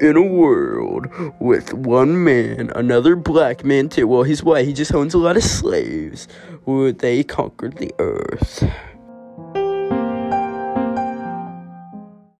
in a world with one man, another black man too. Well, he's white. He just owns a lot of slaves. Would they conquer the earth.